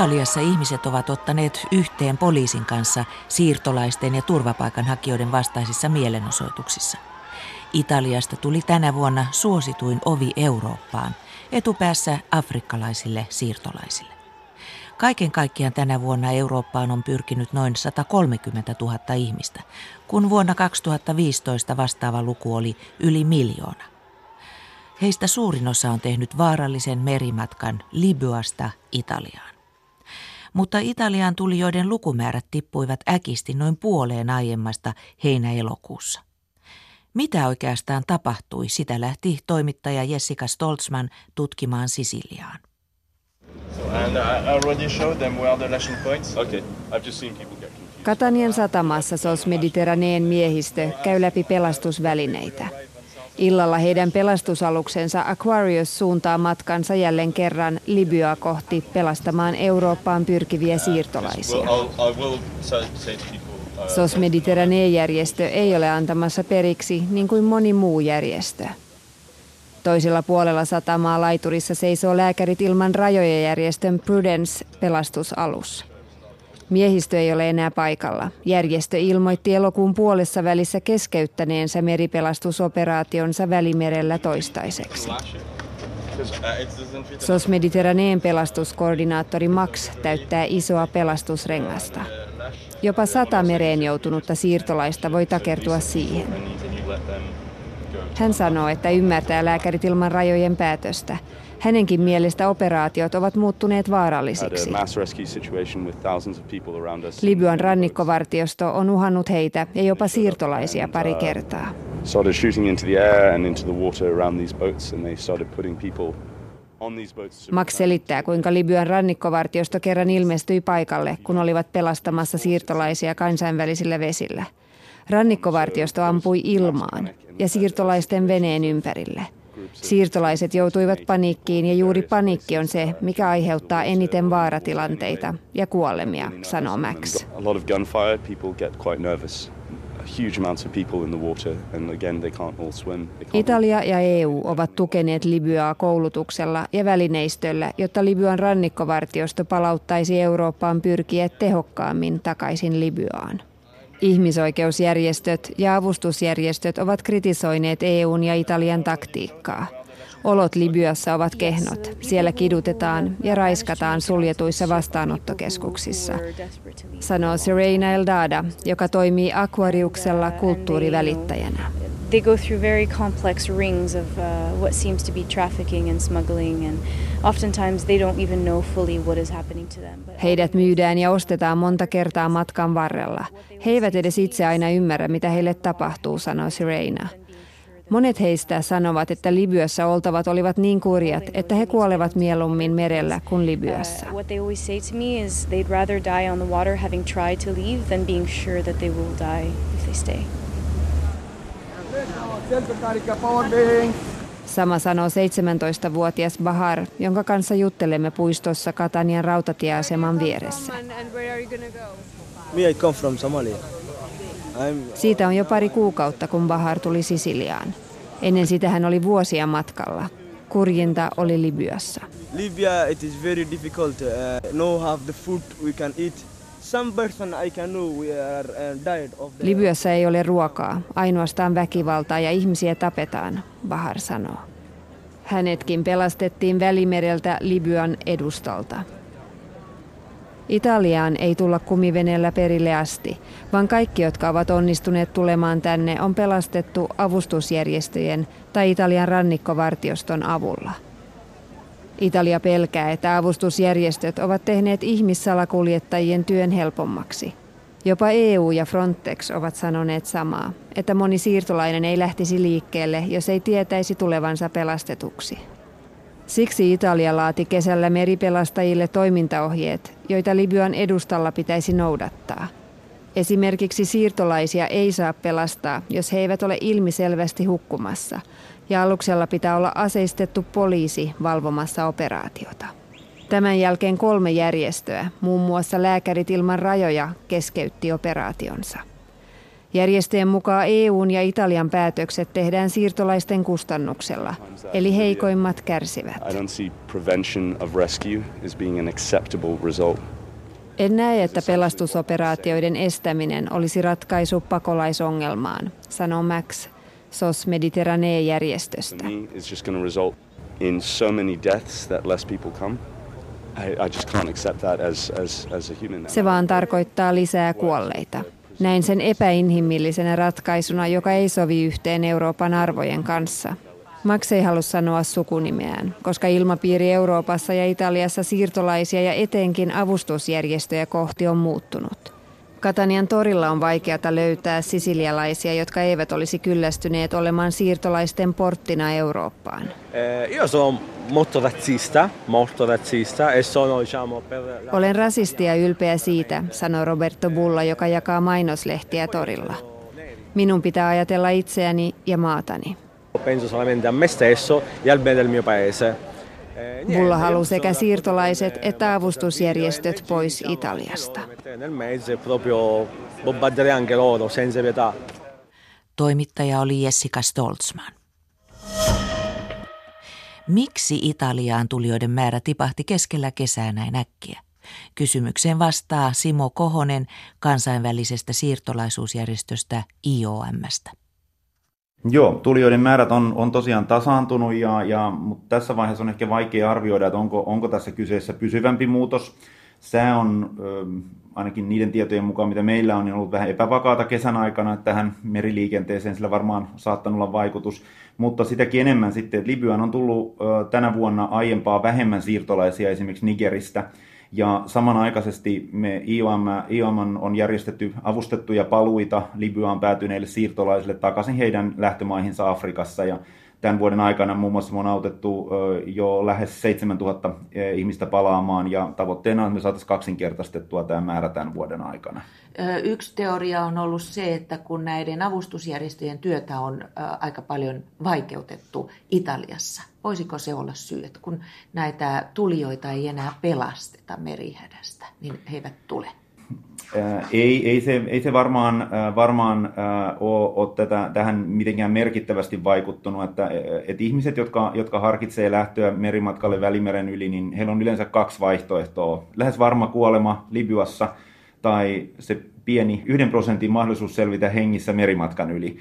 Italiassa ihmiset ovat ottaneet yhteen poliisin kanssa siirtolaisten ja turvapaikanhakijoiden vastaisissa mielenosoituksissa. Italiasta tuli tänä vuonna suosituin ovi Eurooppaan, etupäässä afrikkalaisille siirtolaisille. Kaiken kaikkiaan tänä vuonna Eurooppaan on pyrkinyt noin 130 000 ihmistä, kun vuonna 2015 vastaava luku oli yli miljoona. Heistä suurin osa on tehnyt vaarallisen merimatkan Libyasta Italiaan. Mutta Italiaan tulijoiden lukumäärät tippuivat äkisti noin puoleen aiemmasta heinä-elokuussa. Mitä oikeastaan tapahtui, sitä lähti toimittaja Jessica Stoltzman tutkimaan Sisiliaan. Katanian satamassa SOS Mediterraneen miehistö käy läpi pelastusvälineitä. Illalla heidän pelastusaluksensa Aquarius suuntaa matkansa jälleen kerran Libyaa kohti pelastamaan Eurooppaan pyrkiviä siirtolaisia. SOS Mediterranee-järjestö ei ole antamassa periksi niin kuin moni muu järjestö. Toisella puolella satamaa laiturissa seisoo lääkärit ilman rajoja järjestön Prudence pelastusalus. Miehistö ei ole enää paikalla. Järjestö ilmoitti elokuun puolessa välissä keskeyttäneensä meripelastusoperaationsa Välimerellä toistaiseksi. SOS Mediterraneen pelastuskoordinaattori Max täyttää isoa pelastusrengasta. Jopa sata mereen joutunutta siirtolaista voi takertua siihen. Hän sanoo, että ymmärtää lääkärit ilman rajojen päätöstä. Hänenkin mielestä operaatiot ovat muuttuneet vaarallisiksi. Libyan rannikkovartiosto on uhannut heitä ja jopa siirtolaisia pari kertaa. Max selittää, kuinka Libyan rannikkovartiosto kerran ilmestyi paikalle, kun olivat pelastamassa siirtolaisia kansainvälisillä vesillä. Rannikkovartiosto ampui ilmaan ja siirtolaisten veneen ympärille. Siirtolaiset joutuivat paniikkiin ja juuri paniikki on se, mikä aiheuttaa eniten vaaratilanteita ja kuolemia, sanoo Max. Italia ja EU ovat tukeneet Libyaa koulutuksella ja välineistöllä, jotta Libyan rannikkovartiosto palauttaisi Eurooppaan pyrkiä tehokkaammin takaisin Libyaan. Ihmisoikeusjärjestöt ja avustusjärjestöt ovat kritisoineet EUn ja Italian taktiikkaa. Olot Libyassa ovat kehnot. Siellä kidutetaan ja raiskataan suljetuissa vastaanottokeskuksissa, sanoo Serena Eldada, joka toimii Aquariuksella kulttuurivälittäjänä. They go through very complex rings of uh, what seems to be trafficking and smuggling and oftentimes they don't even know fully what is happening to them. Heidät myydään ja ostetaan monta kertaa matkan varrella. He eivät edes itse aina ymmärrä, mitä heille tapahtuu, sanoi Serena. Monet heistä sanovat, että Libyassa oltavat olivat niin kurjat, että he kuolevat mieluummin merellä kuin Libyassa. Uh, Sama sanoo 17-vuotias Bahar, jonka kanssa juttelemme puistossa Katanian rautatieaseman vieressä. Siitä on jo pari kuukautta, kun Bahar tuli Sisiliaan. Ennen sitä hän oli vuosia matkalla. Kurjinta oli Libyassa. Libya it is very difficult. Uh, no have the food we can eat. Uh. Libyassa ei ole ruokaa, ainoastaan väkivaltaa ja ihmisiä tapetaan, Bahar sanoo. Hänetkin pelastettiin Välimereltä Libyan edustalta. Italiaan ei tulla kumiveneellä perille asti, vaan kaikki, jotka ovat onnistuneet tulemaan tänne, on pelastettu avustusjärjestöjen tai Italian rannikkovartioston avulla. Italia pelkää, että avustusjärjestöt ovat tehneet ihmissalakuljettajien työn helpommaksi. Jopa EU ja Frontex ovat sanoneet samaa, että moni siirtolainen ei lähtisi liikkeelle, jos ei tietäisi tulevansa pelastetuksi. Siksi Italia laati kesällä meripelastajille toimintaohjeet, joita Libyan edustalla pitäisi noudattaa. Esimerkiksi siirtolaisia ei saa pelastaa, jos he eivät ole ilmiselvästi hukkumassa, ja aluksella pitää olla aseistettu poliisi valvomassa operaatiota. Tämän jälkeen kolme järjestöä, muun muassa Lääkärit ilman rajoja, keskeytti operaationsa. Järjestöjen mukaan EUn ja Italian päätökset tehdään siirtolaisten kustannuksella, eli heikoimmat kärsivät. En näe, että pelastusoperaatioiden estäminen olisi ratkaisu pakolaisongelmaan, sanoo Max SOS Mediterranee-järjestöstä. Se vaan tarkoittaa lisää kuolleita. Näin sen epäinhimillisenä ratkaisuna, joka ei sovi yhteen Euroopan arvojen kanssa. Max ei halua sanoa sukunimeään, koska ilmapiiri Euroopassa ja Italiassa siirtolaisia ja etenkin avustusjärjestöjä kohti on muuttunut. Katanian torilla on vaikeata löytää sisilialaisia, jotka eivät olisi kyllästyneet olemaan siirtolaisten porttina Eurooppaan. Eh, e. Olen rasisti ja ylpeä siitä, sanoi Roberto Bulla, joka jakaa mainoslehtiä torilla. Minun pitää ajatella itseäni ja maatani. Penso solamente a me stesso e al bene del mio paese. Bulla haluaa sekä siirtolaiset että avustusjärjestöt pois Italiasta. Toimittaja oli Jessica Stoltzman. Miksi Italiaan tulijoiden määrä tipahti keskellä kesää näin äkkiä? Kysymykseen vastaa Simo Kohonen kansainvälisestä siirtolaisuusjärjestöstä IOMstä. Joo, tulijoiden määrät on, on tosiaan tasaantunut, ja, ja, mutta tässä vaiheessa on ehkä vaikea arvioida, että onko, onko tässä kyseessä pysyvämpi muutos. Sää on ainakin niiden tietojen mukaan, mitä meillä on, niin ollut vähän epävakaata kesän aikana että tähän meriliikenteeseen, sillä varmaan saattanut olla vaikutus. Mutta sitäkin enemmän sitten, että Libyan on tullut tänä vuonna aiempaa vähemmän siirtolaisia esimerkiksi Nigeristä – ja samanaikaisesti me IOM, IOM on järjestetty avustettuja paluita Libyaan päätyneille siirtolaisille takaisin heidän lähtömaihinsa Afrikassa. Ja tämän vuoden aikana muun muassa on autettu jo lähes 7000 ihmistä palaamaan ja tavoitteena on, että me saataisiin kaksinkertaistettua tämä määrä tämän vuoden aikana. Yksi teoria on ollut se, että kun näiden avustusjärjestöjen työtä on aika paljon vaikeutettu Italiassa, voisiko se olla syy, että kun näitä tulijoita ei enää pelasteta merihädästä, niin he eivät tule? Ei, ei, se, ei se varmaan, varmaan ole, ole tätä, tähän mitenkään merkittävästi vaikuttunut, että, että ihmiset, jotka, jotka harkitsee lähtöä merimatkalle Välimeren yli, niin heillä on yleensä kaksi vaihtoehtoa. Lähes varma kuolema Libyassa tai se pieni yhden prosentin mahdollisuus selvitä hengissä merimatkan yli.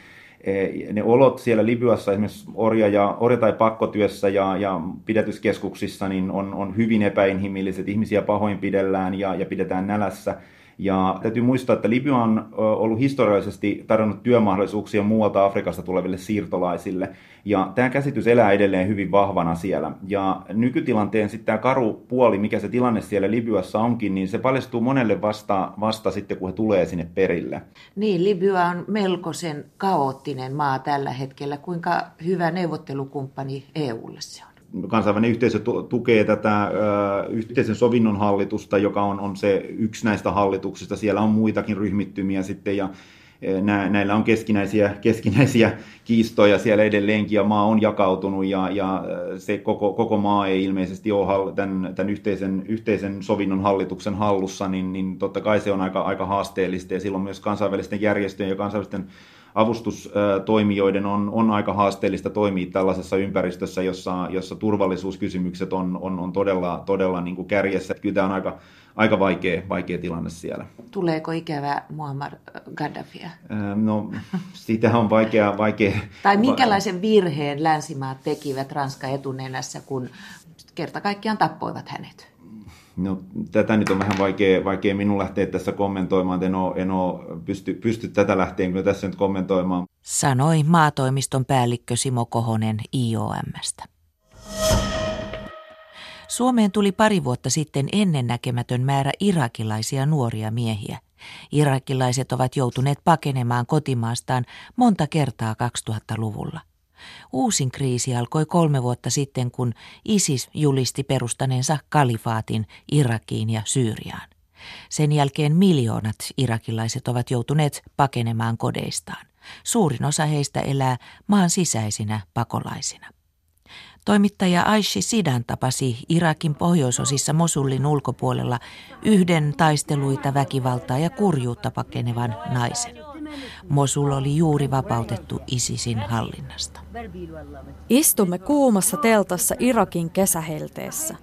Ne olot siellä Libyassa esimerkiksi orja, ja, orja- tai pakkotyössä ja, ja pidätyskeskuksissa niin on, on hyvin epäinhimilliset. Ihmisiä pahoinpidellään ja, ja pidetään nälässä ja täytyy muistaa, että Libya on ollut historiallisesti tarjonnut työmahdollisuuksia muualta Afrikasta tuleville siirtolaisille. Ja tämä käsitys elää edelleen hyvin vahvana siellä. Ja nykytilanteen sitten tämä karu puoli, mikä se tilanne siellä Libyassa onkin, niin se paljastuu monelle vasta, vasta sitten, kun he tulee sinne perille. Niin, Libya on melkoisen kaoottinen maa tällä hetkellä. Kuinka hyvä neuvottelukumppani EUlle se on? Kansainvälinen yhteisö tukee tätä yhteisen sovinnon hallitusta, joka on, on se yksi näistä hallituksista. Siellä on muitakin ryhmittymiä sitten ja näillä on keskinäisiä, keskinäisiä kiistoja siellä edelleenkin ja maa on jakautunut ja, ja se koko, koko maa ei ilmeisesti ole tämän, tämän yhteisen, yhteisen sovinnon hallituksen hallussa, niin, niin totta kai se on aika, aika haasteellista ja silloin myös kansainvälisten järjestöjen ja kansainvälisten avustustoimijoiden on, on aika haasteellista toimia tällaisessa ympäristössä, jossa, jossa turvallisuuskysymykset on, on, on todella, todella niin kuin kärjessä. Kyllä tämä on aika, aika vaikea, vaikea tilanne siellä. Tuleeko ikävä Muammar Gaddafia? No, sitä on vaikea... vaikea tai minkälaisen virheen länsimaat tekivät Ranska etunenässä, kun kerta kaikkiaan tappoivat hänet? No, tätä nyt on vähän vaikea, vaikea minun lähteä tässä kommentoimaan, en ole, en ole pysty, pysty tätä lähteen kyllä tässä nyt kommentoimaan. Sanoi maatoimiston päällikkö Simo Kohonen IOMstä. Suomeen tuli pari vuotta sitten ennennäkemätön määrä irakilaisia nuoria miehiä. Irakilaiset ovat joutuneet pakenemaan kotimaastaan monta kertaa 2000-luvulla. Uusin kriisi alkoi kolme vuotta sitten, kun ISIS julisti perustaneensa kalifaatin Irakiin ja Syyriaan. Sen jälkeen miljoonat irakilaiset ovat joutuneet pakenemaan kodeistaan. Suurin osa heistä elää maan sisäisinä pakolaisina. Toimittaja Aishi Sidan tapasi Irakin pohjoisosissa Mosullin ulkopuolella yhden taisteluita, väkivaltaa ja kurjuutta pakenevan naisen. Mosul oli juuri vapautettu ISISin hallinnasta. Istumme kuumassa teltassa Irakin kesähelteessä.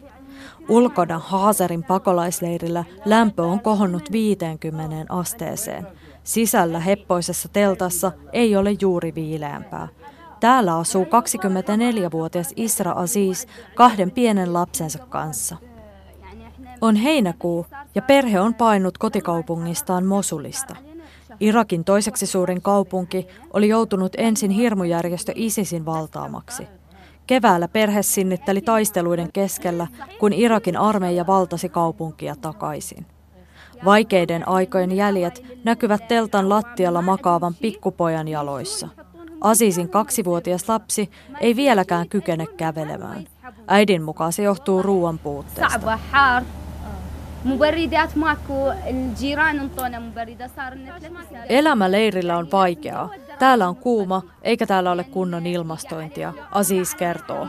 Ulkona Haaserin pakolaisleirillä lämpö on kohonnut 50 asteeseen. Sisällä heppoisessa teltassa ei ole juuri viileämpää. Täällä asuu 24-vuotias Isra Aziz kahden pienen lapsensa kanssa. On heinäkuu ja perhe on painut kotikaupungistaan Mosulista. Irakin toiseksi suurin kaupunki oli joutunut ensin hirmujärjestö ISISin valtaamaksi. Keväällä perhe sinnitteli taisteluiden keskellä, kun Irakin armeija valtasi kaupunkia takaisin. Vaikeiden aikojen jäljet näkyvät teltan lattialla makaavan pikkupojan jaloissa. Asisin kaksivuotias lapsi ei vieläkään kykene kävelemään. Äidin mukaan se johtuu ruoan puutteesta. Elämä leirillä on vaikeaa. Täällä on kuuma, eikä täällä ole kunnon ilmastointia, Aziz kertoo.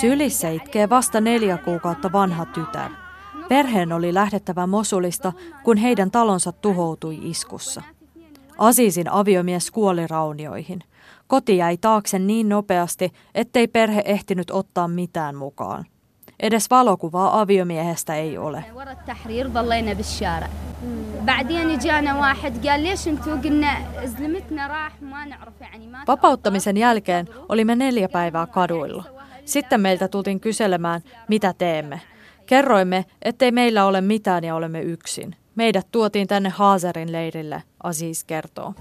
Sylissä itkee vasta neljä kuukautta vanha tytär. Perheen oli lähdettävä Mosulista, kun heidän talonsa tuhoutui iskussa. Asiisin aviomies kuoli raunioihin. Koti jäi taakse niin nopeasti, ettei perhe ehtinyt ottaa mitään mukaan. Edes valokuvaa aviomiehestä ei ole. Vapauttamisen jälkeen olimme neljä päivää kaduilla. Sitten meiltä tultiin kyselemään, mitä teemme. Kerroimme, ettei meillä ole mitään ja olemme yksin. Meidät tuotiin tänne Haaserin leirille, Aziz kertoo.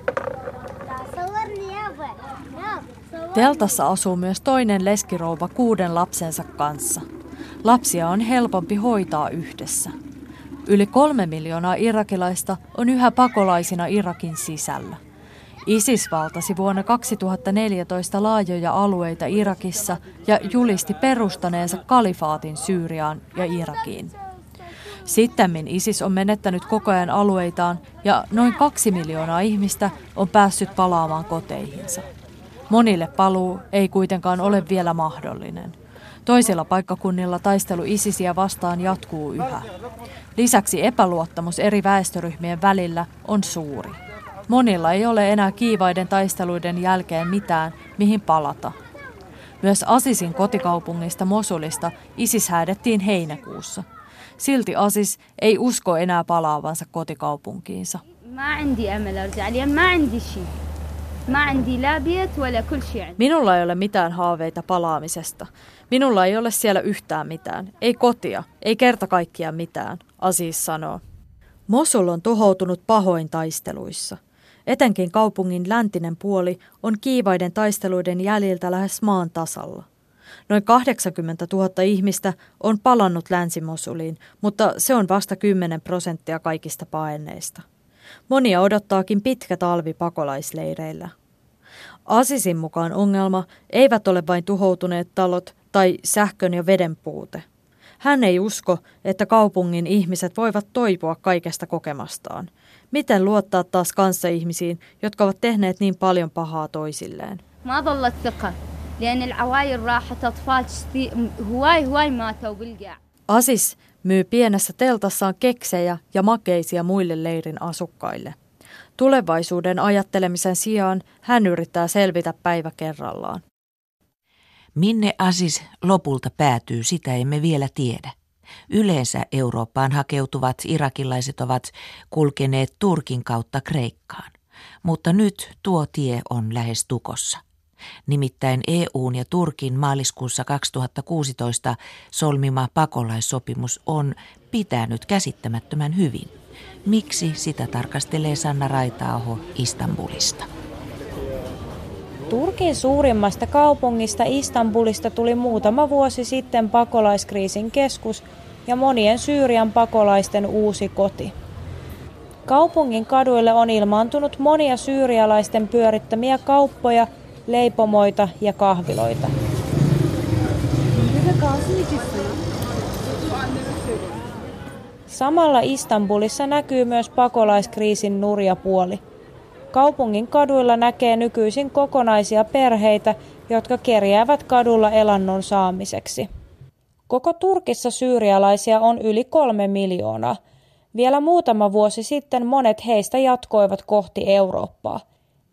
Teltassa asuu myös toinen leskirouva kuuden lapsensa kanssa. Lapsia on helpompi hoitaa yhdessä. Yli kolme miljoonaa irakilaista on yhä pakolaisina Irakin sisällä. ISIS valtasi vuonna 2014 laajoja alueita Irakissa ja julisti perustaneensa kalifaatin Syyriaan ja Irakiin. Sittemmin ISIS on menettänyt koko ajan alueitaan ja noin kaksi miljoonaa ihmistä on päässyt palaamaan koteihinsa. Monille paluu ei kuitenkaan ole vielä mahdollinen. Toisilla paikkakunnilla taistelu ISISiä vastaan jatkuu yhä. Lisäksi epäluottamus eri väestöryhmien välillä on suuri. Monilla ei ole enää kiivaiden taisteluiden jälkeen mitään, mihin palata. Myös Asisin kotikaupungista Mosulista ISIS häädettiin heinäkuussa. Silti Asis ei usko enää palaavansa kotikaupunkiinsa. Minulla ei ole mitään haaveita palaamisesta. Minulla ei ole siellä yhtään mitään. Ei kotia, ei kerta kaikkiaan mitään, Aziz sanoo. Mosul on tuhoutunut pahoin taisteluissa. Etenkin kaupungin läntinen puoli on kiivaiden taisteluiden jäljiltä lähes maan tasalla. Noin 80 000 ihmistä on palannut Länsi-Mosuliin, mutta se on vasta 10 prosenttia kaikista paenneista. Monia odottaakin pitkä talvi pakolaisleireillä. Asisin mukaan ongelma eivät ole vain tuhoutuneet talot tai sähkön ja veden puute. Hän ei usko, että kaupungin ihmiset voivat toipua kaikesta kokemastaan. Miten luottaa taas kanssaihmisiin, jotka ovat tehneet niin paljon pahaa toisilleen? Asis myy pienessä teltassaan keksejä ja makeisia muille leirin asukkaille. Tulevaisuuden ajattelemisen sijaan hän yrittää selvitä päivä kerrallaan. Minne Asis lopulta päätyy, sitä emme vielä tiedä. Yleensä Eurooppaan hakeutuvat irakilaiset ovat kulkeneet Turkin kautta Kreikkaan, mutta nyt tuo tie on lähes tukossa. Nimittäin EUn ja Turkin maaliskuussa 2016 solmima pakolaissopimus on pitänyt käsittämättömän hyvin. Miksi sitä tarkastelee Sanna Raitaaho Istanbulista? Turkin suurimmasta kaupungista Istanbulista tuli muutama vuosi sitten pakolaiskriisin keskus ja monien Syyrian pakolaisten uusi koti. Kaupungin kaduille on ilmaantunut monia syyrialaisten pyörittämiä kauppoja, leipomoita ja kahviloita. Samalla Istanbulissa näkyy myös pakolaiskriisin nurja puoli. Kaupungin kaduilla näkee nykyisin kokonaisia perheitä, jotka kerjäävät kadulla elannon saamiseksi. Koko Turkissa syyrialaisia on yli kolme miljoonaa. Vielä muutama vuosi sitten monet heistä jatkoivat kohti Eurooppaa.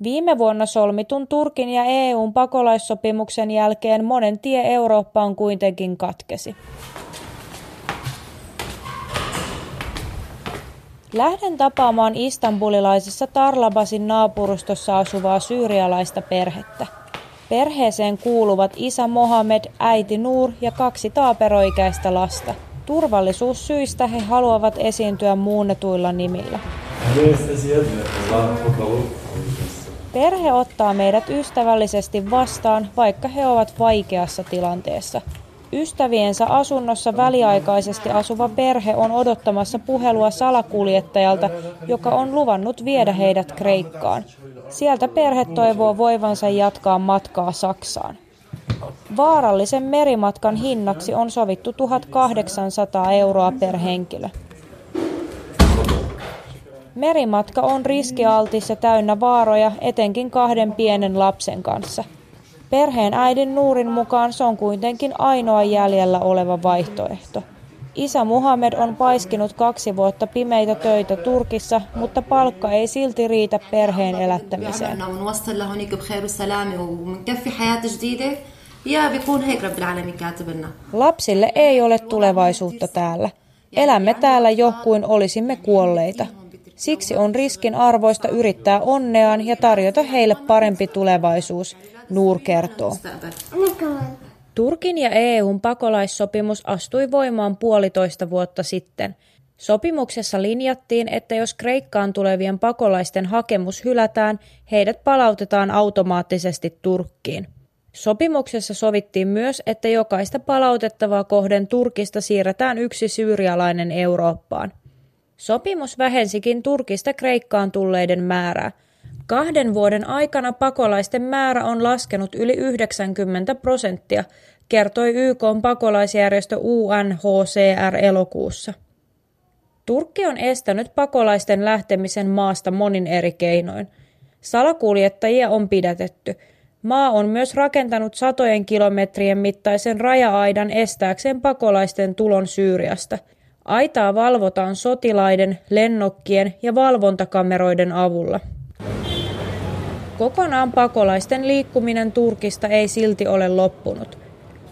Viime vuonna solmitun Turkin ja EUn pakolaissopimuksen jälkeen monen tie Eurooppaan kuitenkin katkesi. Lähden tapaamaan istanbulilaisessa Tarlabasin naapurustossa asuvaa syyrialaista perhettä. Perheeseen kuuluvat isä Mohamed, äiti Nur ja kaksi taaperoikäistä lasta. Turvallisuussyistä he haluavat esiintyä muunnetuilla nimillä. Perhe ottaa meidät ystävällisesti vastaan, vaikka he ovat vaikeassa tilanteessa. Ystäviensä asunnossa väliaikaisesti asuva perhe on odottamassa puhelua salakuljettajalta, joka on luvannut viedä heidät Kreikkaan. Sieltä perhe toivoo voivansa jatkaa matkaa Saksaan. Vaarallisen merimatkan hinnaksi on sovittu 1800 euroa per henkilö. Merimatka on riskialtis ja täynnä vaaroja, etenkin kahden pienen lapsen kanssa. Perheen äidin Nuurin mukaan se on kuitenkin ainoa jäljellä oleva vaihtoehto. Isä Muhammed on paiskinut kaksi vuotta pimeitä töitä Turkissa, mutta palkka ei silti riitä perheen elättämiseen. Lapsille ei ole tulevaisuutta täällä. Elämme täällä jo kuin olisimme kuolleita. Siksi on riskin arvoista yrittää onneaan ja tarjota heille parempi tulevaisuus, Nuur kertoo. Turkin ja EUn pakolaissopimus astui voimaan puolitoista vuotta sitten. Sopimuksessa linjattiin, että jos Kreikkaan tulevien pakolaisten hakemus hylätään, heidät palautetaan automaattisesti Turkkiin. Sopimuksessa sovittiin myös, että jokaista palautettavaa kohden Turkista siirretään yksi syyrialainen Eurooppaan. Sopimus vähensikin Turkista Kreikkaan tulleiden määrää. Kahden vuoden aikana pakolaisten määrä on laskenut yli 90 prosenttia, kertoi YK pakolaisjärjestö UNHCR elokuussa. Turkki on estänyt pakolaisten lähtemisen maasta monin eri keinoin. Salakuljettajia on pidätetty. Maa on myös rakentanut satojen kilometrien mittaisen raja-aidan estääkseen pakolaisten tulon Syyriasta – Aitaa valvotaan sotilaiden, lennokkien ja valvontakameroiden avulla. Kokonaan pakolaisten liikkuminen Turkista ei silti ole loppunut.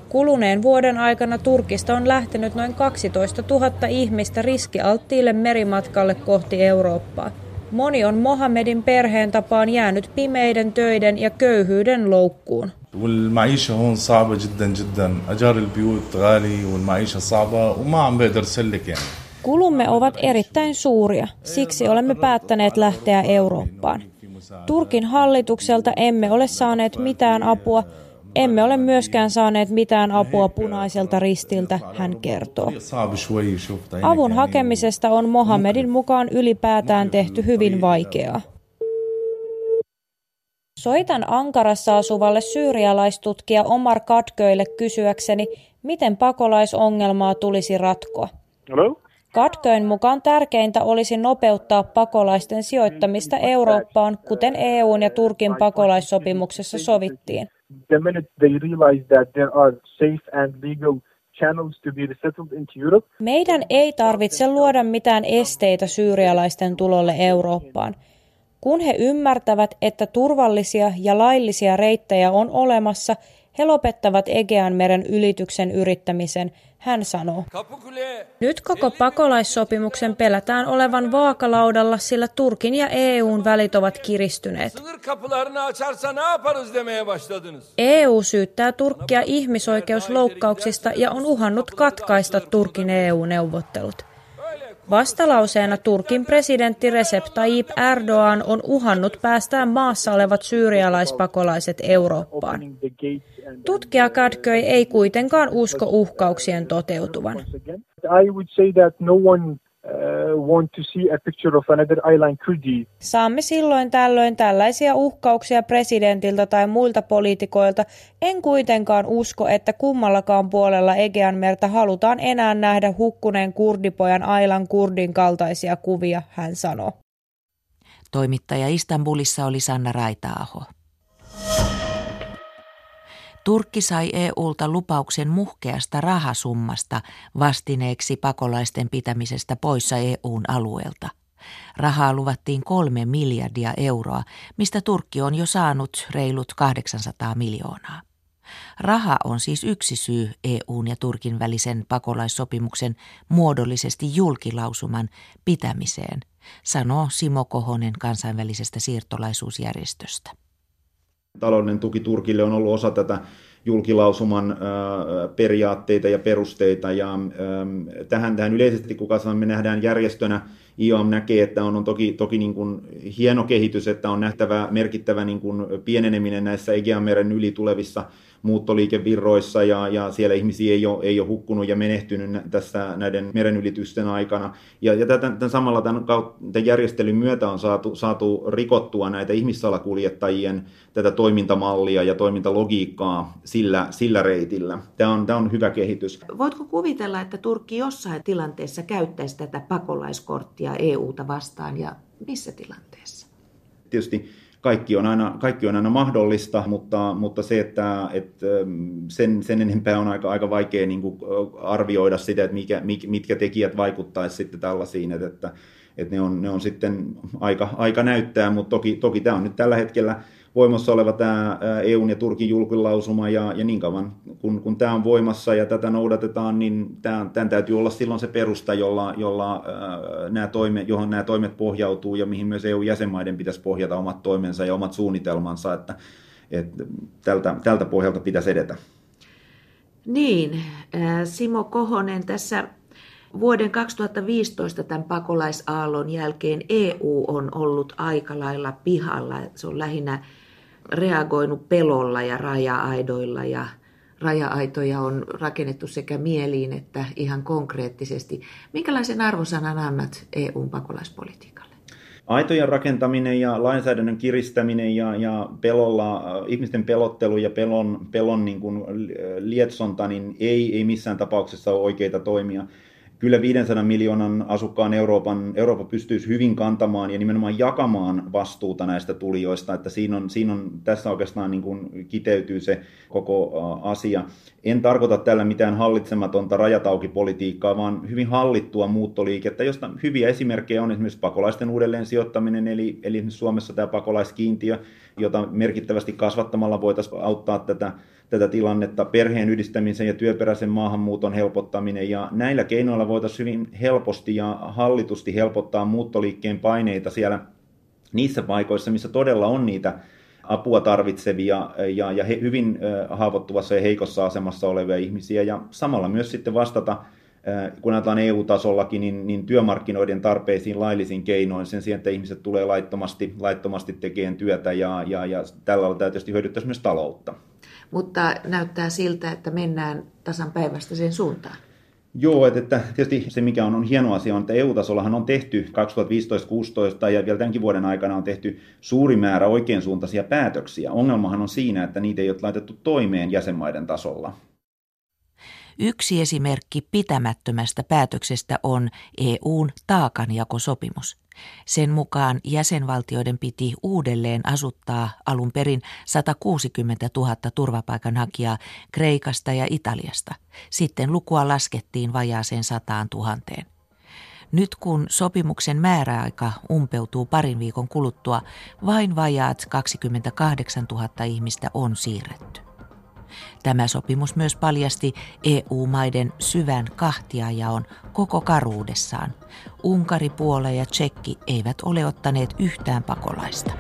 Kuluneen vuoden aikana Turkista on lähtenyt noin 12 000 ihmistä riskialttiille merimatkalle kohti Eurooppaa. Moni on Mohamedin perheen tapaan jäänyt pimeiden töiden ja köyhyyden loukkuun. والمعيشة هون صعبة جدا جدا أجار البيوت غالي والمعيشة صعبة وما عم بقدر سلك يعني Kulumme ovat erittäin suuria, siksi olemme päättäneet lähteä Eurooppaan. Turkin hallitukselta emme ole saaneet mitään apua, emme ole myöskään saaneet mitään apua punaiselta ristiltä, hän kertoo. Avun hakemisesta on Mohamedin mukaan ylipäätään tehty hyvin vaikeaa. Soitan Ankarassa asuvalle syyrialaistutkija Omar Katköille kysyäkseni, miten pakolaisongelmaa tulisi ratkoa. Hello? Katköin mukaan tärkeintä olisi nopeuttaa pakolaisten sijoittamista Eurooppaan, kuten EUn ja Turkin pakolaissopimuksessa sovittiin. Meidän ei tarvitse luoda mitään esteitä syyrialaisten tulolle Eurooppaan. Kun he ymmärtävät, että turvallisia ja laillisia reittejä on olemassa, he lopettavat Egeanmeren ylityksen yrittämisen, hän sanoo. Nyt koko pakolaissopimuksen pelätään olevan vaakalaudalla, sillä Turkin ja EUn välit ovat kiristyneet. EU syyttää Turkkia ihmisoikeusloukkauksista ja on uhannut katkaista Turkin EU-neuvottelut. Vastalauseena Turkin presidentti Recep Tayyip Erdoğan on uhannut päästää maassa olevat syyrialaispakolaiset Eurooppaan. Tutkija Kadköi ei kuitenkaan usko uhkauksien toteutuvan. Saamme silloin tällöin tällaisia uhkauksia presidentiltä tai muilta poliitikoilta. En kuitenkaan usko, että kummallakaan puolella Egeanmerta halutaan enää nähdä hukkuneen kurdipojan Ailan kurdin kaltaisia kuvia, hän sanoi. Toimittaja Istanbulissa oli Sanna Raitaaho. Turkki sai EUlta lupauksen muhkeasta rahasummasta vastineeksi pakolaisten pitämisestä poissa EUn alueelta. Rahaa luvattiin kolme miljardia euroa, mistä Turkki on jo saanut reilut 800 miljoonaa. Raha on siis yksi syy EUn ja Turkin välisen pakolaissopimuksen muodollisesti julkilausuman pitämiseen, sanoo Simo Kohonen kansainvälisestä siirtolaisuusjärjestöstä. Taloudellinen tuki Turkille on ollut osa tätä julkilausuman periaatteita ja perusteita. Ja tähän, tähän yleisesti, kun me nähdään järjestönä, IOM näkee, että on, on toki, toki niin kuin hieno kehitys, että on nähtävä merkittävä niin kuin pieneneminen näissä Egeanmeren yli tulevissa muuttoliikevirroissa ja, ja siellä ihmisiä ei ole, ei ole hukkunut ja menehtynyt tässä näiden merenylitysten aikana. Ja, ja tämän, tämän samalla tämän, tämän järjestelyn myötä on saatu, saatu rikottua näitä ihmissalakuljettajien tätä toimintamallia ja toimintalogiikkaa sillä, sillä reitillä. Tämä on, tämä on hyvä kehitys. Voitko kuvitella, että Turkki jossain tilanteessa käyttäisi tätä pakolaiskorttia EUta vastaan ja missä tilanteessa? Tietysti kaikki on aina, kaikki on aina mahdollista, mutta, mutta se, että, että sen, sen enempää on aika, aika vaikea niin kuin arvioida sitä, että mikä, mitkä tekijät vaikuttaisi sitten tällaisiin, että, että, että ne, on, ne on sitten aika, aika näyttää, mutta toki, toki tämä on nyt tällä hetkellä voimassa oleva tämä EUn ja Turkin julkilausuma, ja, ja niin kauan kun, kun tämä on voimassa ja tätä noudatetaan, niin tämän, tämän täytyy olla silloin se perusta, jolla, jolla, nämä toime, johon nämä toimet pohjautuu ja mihin myös EU-jäsenmaiden pitäisi pohjata omat toimensa ja omat suunnitelmansa, että, että tältä, tältä pohjalta pitäisi edetä. Niin, Simo Kohonen, tässä vuoden 2015 tämän pakolaisaallon jälkeen EU on ollut aika lailla pihalla. Se on lähinnä reagoinut pelolla ja raja-aidoilla ja raja-aitoja on rakennettu sekä mieliin että ihan konkreettisesti. Minkälaisen arvosanan annat EUn pakolaispolitiikalle? Aitojen rakentaminen ja lainsäädännön kiristäminen ja, ja pelolla, ihmisten pelottelu ja pelon, pelon niin kuin lietsonta niin ei, ei missään tapauksessa ole oikeita toimia kyllä 500 miljoonan asukkaan Euroopan, Eurooppa pystyisi hyvin kantamaan ja nimenomaan jakamaan vastuuta näistä tulijoista, että siinä on, siinä on tässä oikeastaan niin kuin kiteytyy se koko asia. En tarkoita tällä mitään hallitsematonta rajataukipolitiikkaa, vaan hyvin hallittua muuttoliikettä, josta hyviä esimerkkejä on. Esimerkiksi pakolaisten uudelleen sijoittaminen, eli, eli Suomessa tämä pakolaiskiintiö, jota merkittävästi kasvattamalla voitaisiin auttaa tätä tätä tilannetta, perheen yhdistämisen ja työperäisen maahanmuuton helpottaminen. Ja näillä keinoilla voitaisiin hyvin helposti ja hallitusti helpottaa muuttoliikkeen paineita siellä niissä paikoissa, missä todella on niitä apua tarvitsevia ja, ja hyvin haavoittuvassa ja heikossa asemassa olevia ihmisiä. Ja samalla myös sitten vastata kun ajatellaan EU-tasollakin, niin, niin työmarkkinoiden tarpeisiin laillisin keinoin sen sijaan, että ihmiset tulee laittomasti, laittomasti tekemään työtä ja, ja, ja tällä tavalla tietysti hyödyttäisi myös taloutta mutta näyttää siltä, että mennään tasan päivästä sen suuntaan. Joo, että, että tietysti se mikä on, on hieno asia on, että EU-tasollahan on tehty 2015-2016 ja vielä tämänkin vuoden aikana on tehty suuri määrä oikeansuuntaisia päätöksiä. Ongelmahan on siinä, että niitä ei ole laitettu toimeen jäsenmaiden tasolla. Yksi esimerkki pitämättömästä päätöksestä on EUn taakanjakosopimus. Sen mukaan jäsenvaltioiden piti uudelleen asuttaa alun perin 160 000 turvapaikanhakijaa Kreikasta ja Italiasta. Sitten lukua laskettiin vajaaseen sataan tuhanteen. Nyt kun sopimuksen määräaika umpeutuu parin viikon kuluttua, vain vajaat 28 000 ihmistä on siirretty. Tämä sopimus myös paljasti EU-maiden syvän kahtiajaon koko karuudessaan. Unkari, Puola ja Tsekki eivät ole ottaneet yhtään pakolaista.